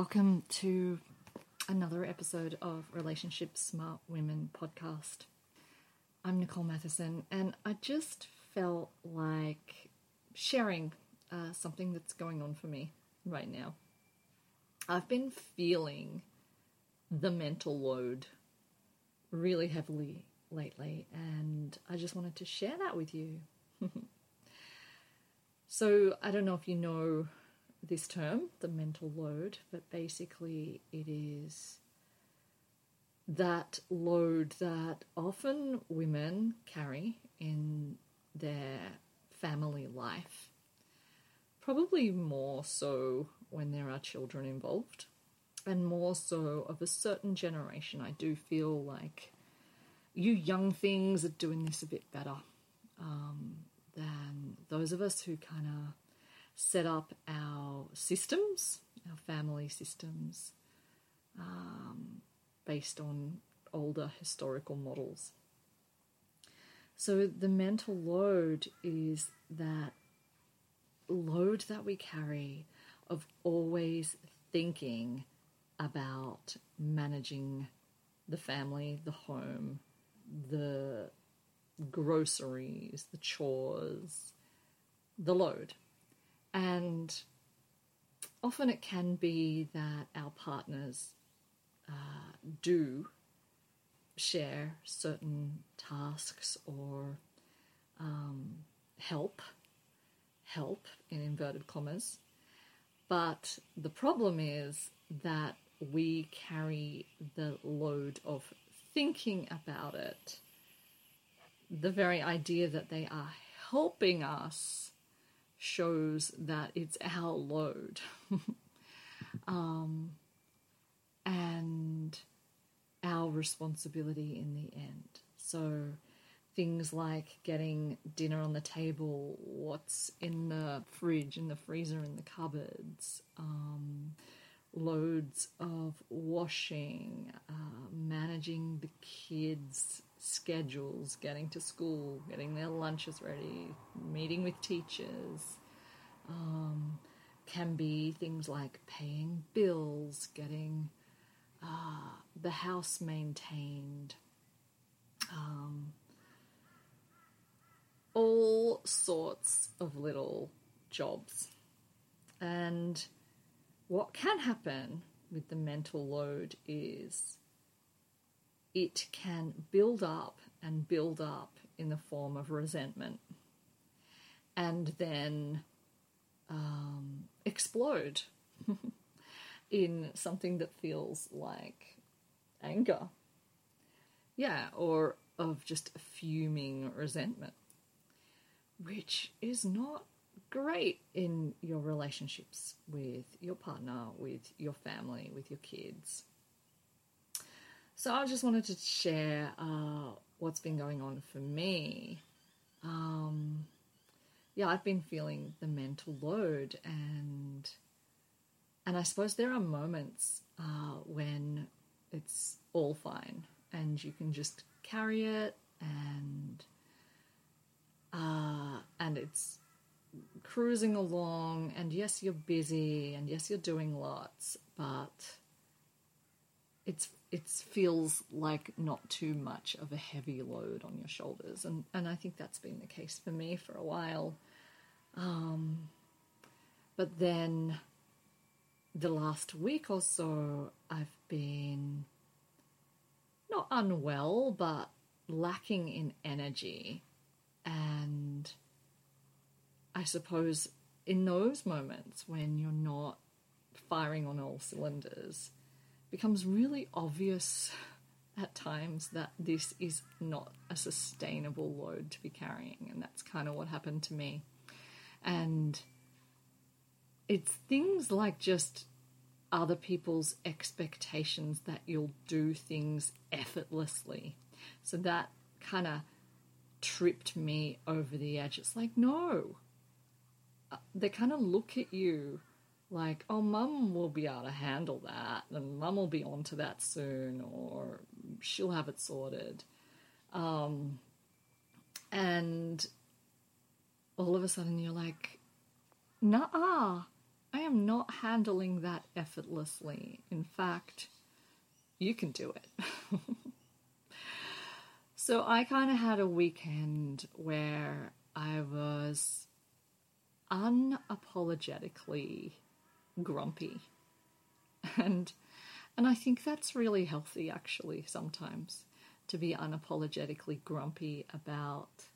Welcome to another episode of Relationship Smart Women podcast. I'm Nicole Matheson, and I just felt like sharing uh, something that's going on for me right now. I've been feeling the mental load really heavily lately, and I just wanted to share that with you. so, I don't know if you know this term, the mental load, but basically it is that load that often women carry in their family life. Probably more so when there are children involved, and more so of a certain generation. I do feel like you young things are doing this a bit better um, than those of us who kind of set up our systems, our family systems, um, based on older historical models. So the mental load is that load that we carry of always thinking about managing the family, the home, the groceries, the chores, the load. And often it can be that our partners uh, do share certain tasks or um, help, help in inverted commas. But the problem is that we carry the load of thinking about it. The very idea that they are helping us shows that it's our load. um, and our responsibility in the end. So things like getting dinner on the table, what's in the fridge, in the freezer, in the cupboards, um, loads of washing, uh, managing the kids' schedules, getting to school, getting their lunches ready, meeting with teachers. Um, can be things like paying bills, getting uh, the house maintained, um, all sorts of little jobs. And what can happen with the mental load is it can build up and build up in the form of resentment and then um, explode in something that feels like anger. Yeah, or of just fuming resentment, which is not great in your relationships with your partner, with your family, with your kids. So I just wanted to share uh, what's been going on for me. Um, yeah, I've been feeling the mental load, and and I suppose there are moments uh, when it's all fine, and you can just carry it, and uh, and it's cruising along, and yes, you're busy, and yes, you're doing lots, but it's it feels like not too much of a heavy load on your shoulders, and and I think that's been the case for me for a while. Um, but then the last week or so, I've been not unwell, but lacking in energy. And I suppose in those moments when you're not firing on all cylinders, becomes really obvious at times that this is not a sustainable load to be carrying. And that's kind of what happened to me. And it's things like just other people's expectations that you'll do things effortlessly. So that kind of tripped me over the edge. It's like, no. Uh, they kind of look at you like, oh, mum will be able to handle that, and mum will be onto that soon, or she'll have it sorted. Um, and all of a sudden you're like, nah, I am not handling that effortlessly. In fact, you can do it. so I kind of had a weekend where I was unapologetically grumpy. And and I think that's really healthy actually sometimes to be unapologetically grumpy about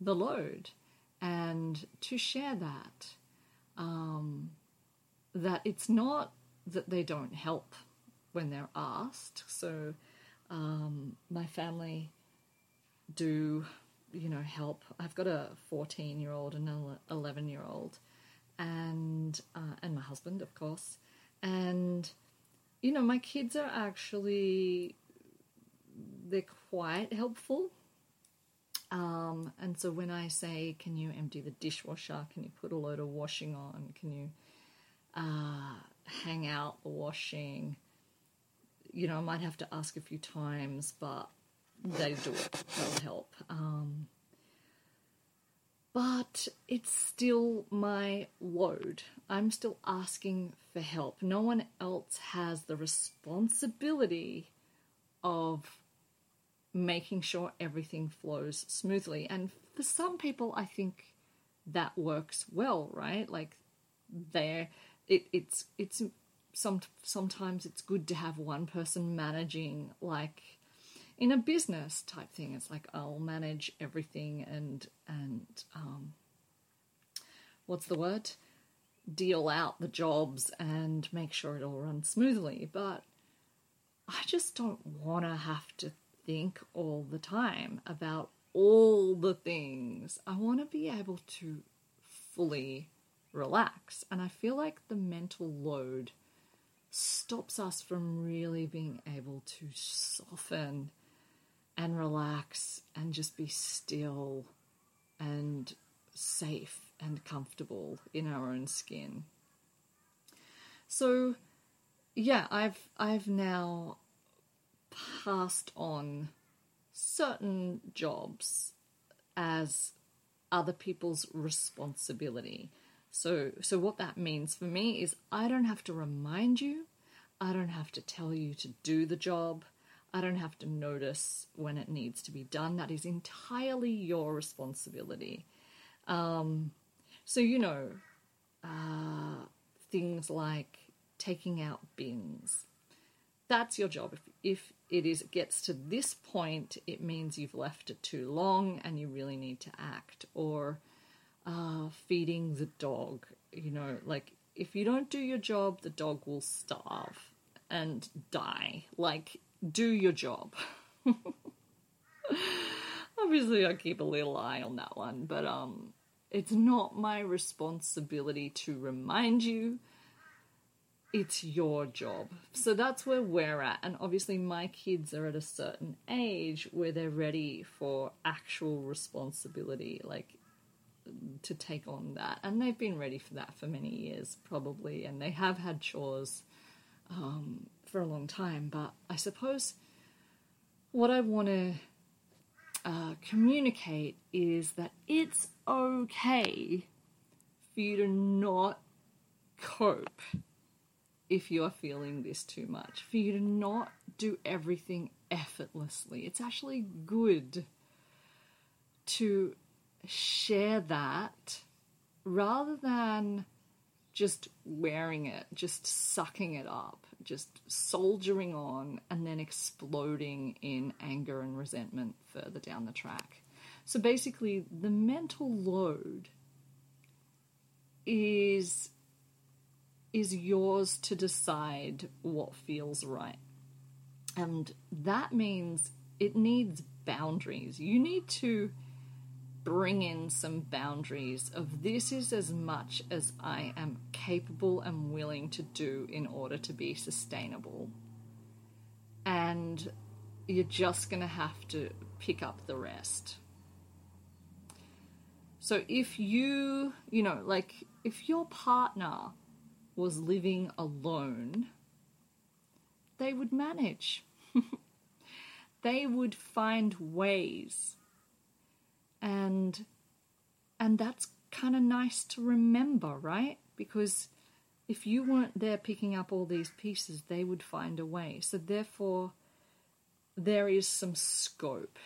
the load and to share that um, that it's not that they don't help when they're asked. So um, my family do, you know, help. I've got a 14 year old and an 11 year old, and uh, and my husband, of course, and you know, my kids are actually they're quite helpful. Um, and so when I say, "Can you empty the dishwasher? Can you put a load of washing on? Can you uh, hang out the washing?" You know, I might have to ask a few times, but they do it. They'll help. Um, but it's still my load. I'm still asking for help. No one else has the responsibility of making sure everything flows smoothly. And for some people, I think that works well, right? Like there, it, it's it's some sometimes it's good to have one person managing like in a business type thing. It's like i'll manage everything and and um, what's the word? Deal out the jobs and make sure it all runs smoothly. But i just don't want to have to think all the time about all the things. I want to be able to fully relax. And i feel like the mental load stops us from really being able to soften and relax and just be still and safe and comfortable in our own skin. So yeah, I've I've now passed on certain jobs as other people's responsibility. So so what that means for me is I don't have to remind you, I don't have to tell you to do the job. I don't have to notice when it needs to be done. That is entirely your responsibility. Um, so, you know, uh, things like taking out bins. That's your job. If, if it is it gets to this point, it means you've left it too long and you really need to act. Or uh, feeding the dog. You know, like if you don't do your job, the dog will starve and die. Like do your job. Obviously, I keep a little eye on that one, but um, it's not my responsibility to remind you. It's your job. So that's where we're at. And obviously, my kids are at a certain age where they're ready for actual responsibility, like to take on that. And they've been ready for that for many years, probably. And they have had chores um, for a long time, but I suppose what I want to uh, communicate is that it's okay for you to not cope if you're feeling this too much, for you to not do everything effortlessly. It's actually good to share that rather than just wearing it, just sucking it up, just soldiering on, and then exploding in anger and resentment further down the track. So basically, the mental load is is yours to decide what feels right. And that means it needs boundaries. You need to bring in some boundaries of this is as much as I am capable and willing to do in order to be sustainable. And you're just going to have to pick up the rest. So if you, you know, like if your partner was living alone, they would manage. they would find ways and and that's kind of nice to remember right because if you weren't there picking up all these pieces, they would find a way. So, therefore, there is some scope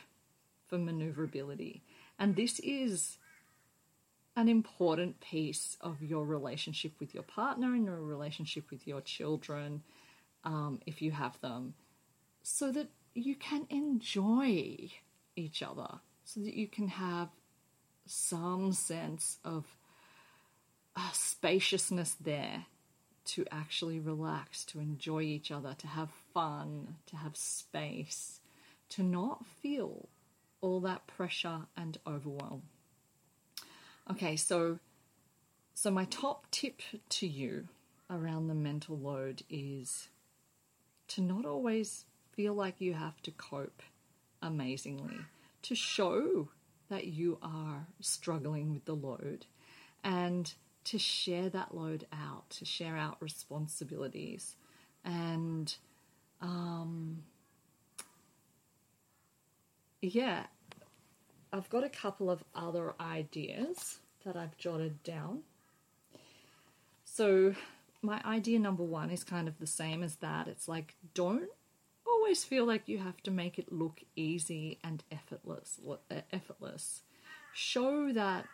for maneuverability. And this is an important piece of your relationship with your partner and your relationship with your children, um, if you have them, so that you can enjoy each other, so that you can have some sense of uh, spaciousness there to actually relax, to enjoy each other, to have fun, to have space, to not feel all that pressure and overwhelm. Okay, so so my top tip to you around the mental load is to not always feel like you have to cope amazingly, to show that you are struggling with the load and to share that load out, to share out responsibilities. And um, yeah, I've got a couple of other ideas that I've jotted down. So, my idea number one is kind of the same as that. It's like, don't always feel like you have to make it look easy and effortless. Effortless. Show that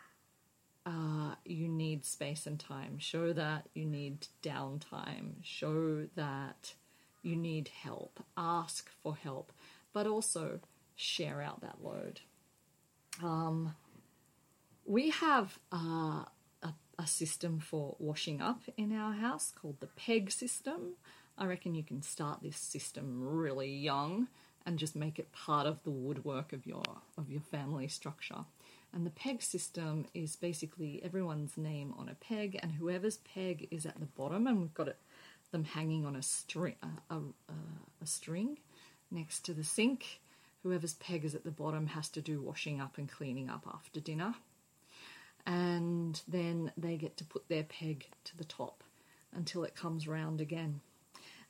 uh, you need space and time. Show that you need downtime. Show that you need help. Ask for help, but also share out that load. Um, we have uh, a, a system for washing up in our house called the PEG system. I reckon you can start this system really young and just make it part of the woodwork of your of your family structure. And the peg system is basically everyone's name on a peg, and whoever's peg is at the bottom, and we've got it them hanging on a string uh, a, a, a string next to the sink. Whoever's peg is at the bottom has to do washing up and cleaning up after dinner. And then they get to put their peg to the top until it comes round again.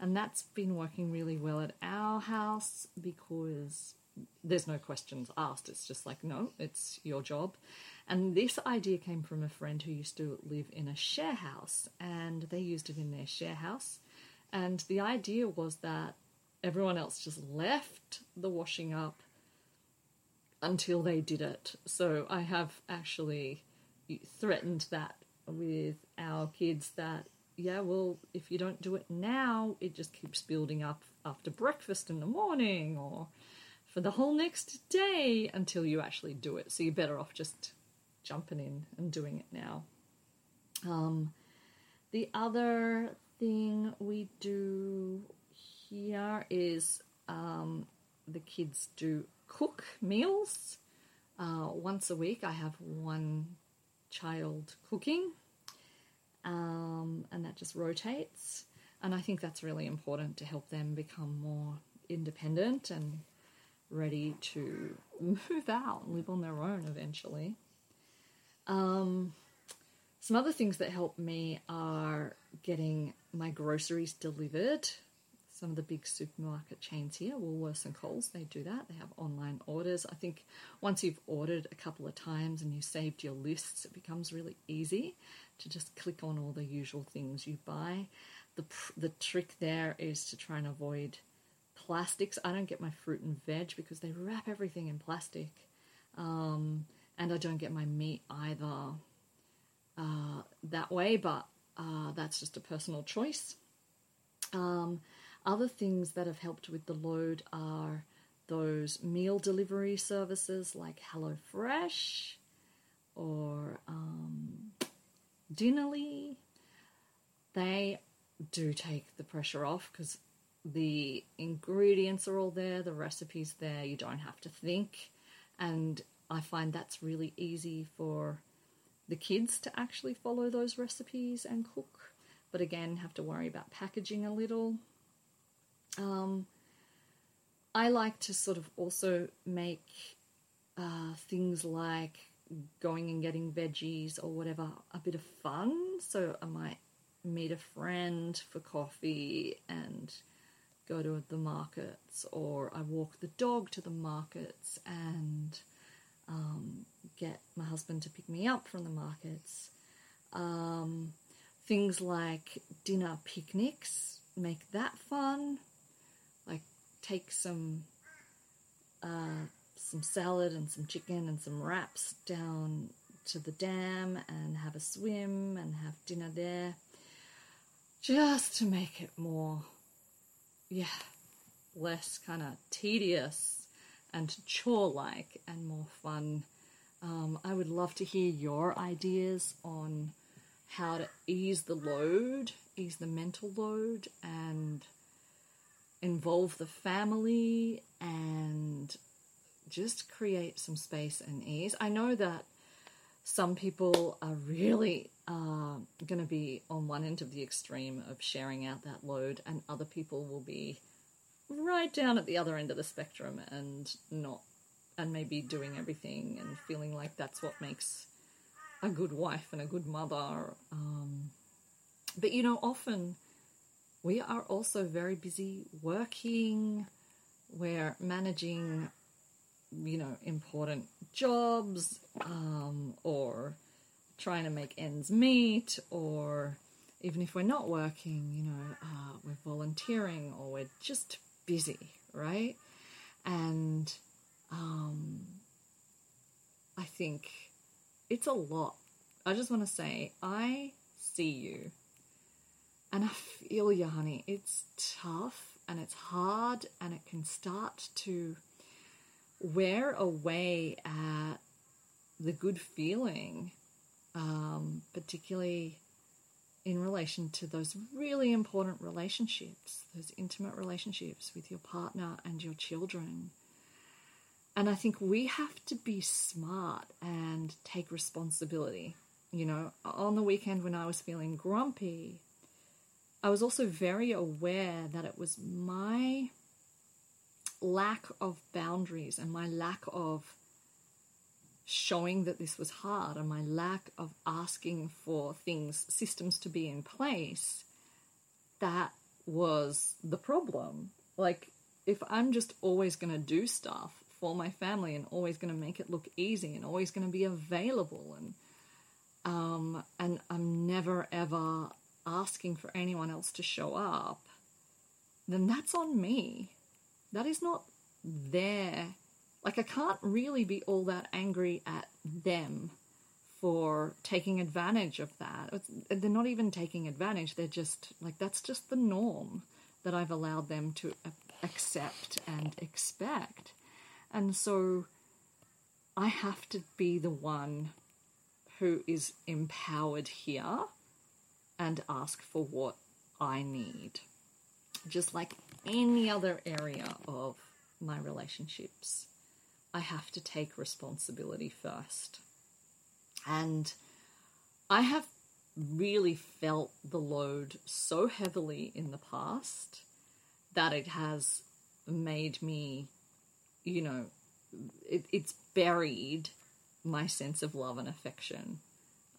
And that's been working really well at our house because there's no questions asked. It's just like, no, it's your job. And this idea came from a friend who used to live in a share house, and they used it in their share house. And the idea was that everyone else just left the washing up until they did it. So I have actually threatened that with our kids that, yeah, well, if you don't do it now, it just keeps building up after breakfast in the morning or for the whole next day until you actually do it. So you're better off just jumping in and doing it now. Um, the other thing we do here is um, the kids do cook meals. Uh, once a week, I have one child cooking, um, and that just rotates. And I think that's really important to help them become more independent and ready to move out and live on their own eventually. Um, some other things that help me are getting my groceries delivered. Some of the big supermarket chains here, Woolworths and Coles, they do that. They have online orders. I think once you've ordered a couple of times and you've saved your lists, it becomes really easy to just click on all the usual things you buy. The, the trick there is to try and avoid plastics. I don't get my fruit and veg because they wrap everything in plastic. Um, and I don't get my meat either uh, that way, but uh, that's just a personal choice. Um, other things that have helped with the load are those meal delivery services like HelloFresh or um, Dinnerly. They do take the pressure off because the ingredients are all there, the recipes there, you don't have to think. And I find that's really easy for the kids to actually follow those recipes and cook. But again, have to worry about packaging a little. Um, I like to sort of also make uh, things like going and getting veggies or whatever a bit of fun. So I might meet a friend for coffee and go to the markets, or I walk the dog to the markets and um, get my husband to pick me up from the markets. Um, things like dinner picnics, make that fun. Like take some uh, some salad and some chicken and some wraps down to the dam and have a swim and have dinner there. Just to make it more, yeah, less kind of tedious and chore like and more fun. Um, I would love to hear your ideas on how to ease the load, ease the mental load, and involve the family and just create some space and ease. I know that some people are really uh, going to be on one end of the extreme of sharing out that load, and other people will be right down at the other end of the spectrum and not, and maybe doing everything and feeling like that's what makes a good wife and a good mother. Um, but you know, often we are also very busy working, we're managing, you know, important jobs, um, or trying to make ends meet, or even if we're not working, you know, uh, we're volunteering or we're just busy, right? And um, I think it's a lot. I just want to say, I see you and I feel you, honey. It's tough and it's hard and it can start to wear away at the good feeling, um, particularly in relation to those really important relationships, those intimate relationships with your partner and your children. And I think we have to be smart and take responsibility. You know, on the weekend when I was feeling grumpy, I was also very aware that it was my lack of boundaries and my lack of showing that this was hard and my lack of asking for things, systems to be in place, that was the problem. Like, if I'm just always going to do stuff for my family and always going to make it look easy and always going to be available and um, and I'm never ever asking for anyone else to show up, then that's on me. That is not their like, I can't really be all that angry at them for taking advantage of that. It's, they're not even taking advantage, they're just like, that's just the norm that I've allowed them to accept and expect. And so I have to be the one who is empowered here and ask for what I need, just like any other area of my relationships. I have to take responsibility first. And I have really felt the load so heavily in the past that it has made me, you know, it, it's buried my sense of love and affection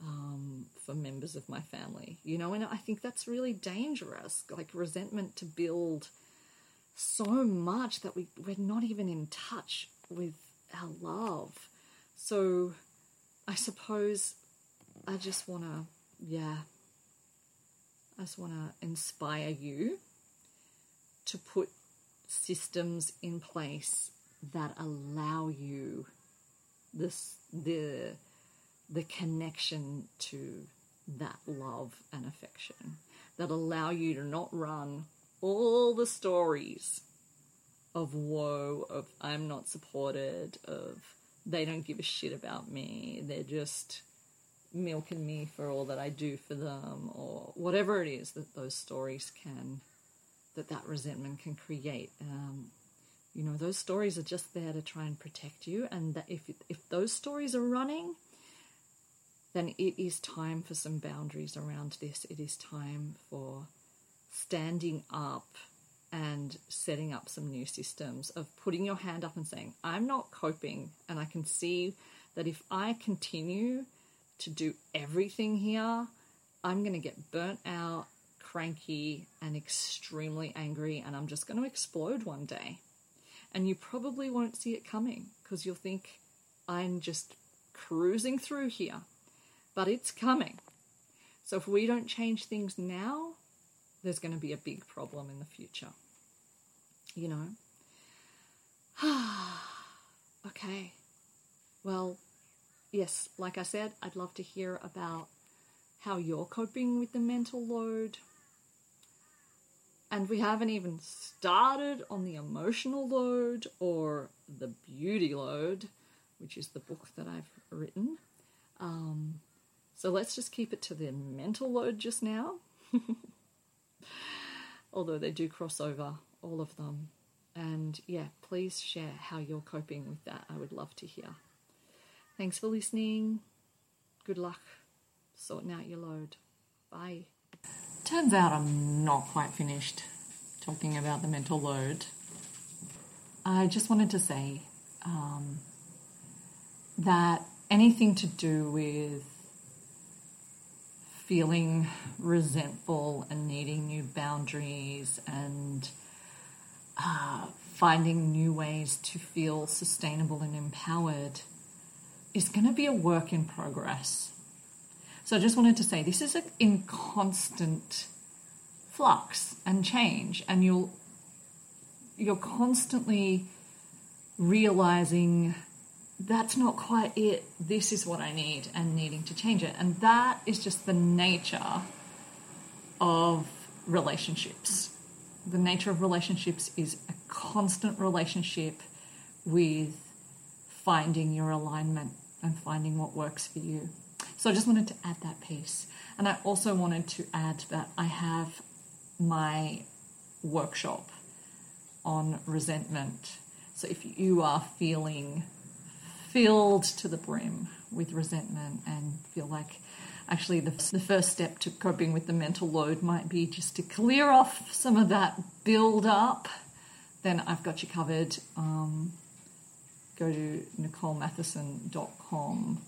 um, for members of my family, you know, and I think that's really dangerous. Like resentment to build so much that we, we're not even in touch with our love. So I suppose I just want to, yeah, I just want to inspire you to put systems in place that allow you this the the connection to that love and affection that allow you to not run all the stories of woe, of I'm not supported, of they don't give a shit about me, they're just milking me for all that I do for them, or whatever it is that those stories can, that that resentment can create. Um, you know, those stories are just there to try and protect you, and that if if those stories are running, then it is time for some boundaries around this. It is time for standing up and setting up some new systems of putting your hand up and saying, I'm not coping, and I can see that if I continue to do everything here, I'm going to get burnt out, cranky, and extremely angry, and I'm just going to explode one day. And you probably won't see it coming because you'll think, I'm just cruising through here, but it's coming. So if we don't change things now, there's going to be a big problem in the future. You know? okay. Well, yes, like I said, I'd love to hear about how you're coping with the mental load. And we haven't even started on the emotional load or the beauty load, which is the book that I've written. Um, so let's just keep it to the mental load just now. Although they do cross over, all of them. And yeah, please share how you're coping with that. I would love to hear. Thanks for listening. Good luck sorting out your load. Bye. Turns out I'm not quite finished talking about the mental load. I just wanted to say um, that anything to do with feeling resentful and needing new boundaries and uh, finding new ways to feel sustainable and empowered is going to be a work in progress. So I just wanted to say this is a, in constant flux and change, and you'll you're constantly realizing that's not quite it. This is what I need, and needing to change it, and that is just the nature of relationships. The nature of relationships is a constant relationship with finding your alignment and finding what works for you. So I just wanted to add that piece. And I also wanted to add that I have my workshop on resentment. So if you are feeling filled to the brim with resentment and feel like actually the, the first step to coping with the mental load might be just to clear off some of that build up, then I've got you covered. Um, go to nicolematheson.com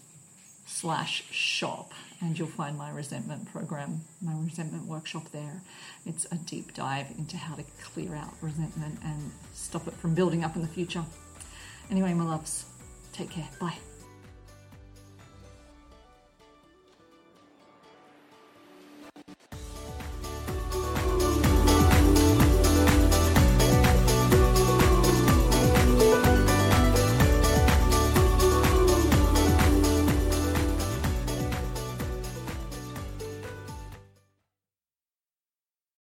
slash shop and you'll find my resentment program, my resentment workshop there. It's a deep dive into how to clear out resentment and stop it from building up in the future. Anyway, my loves, take care. Bye.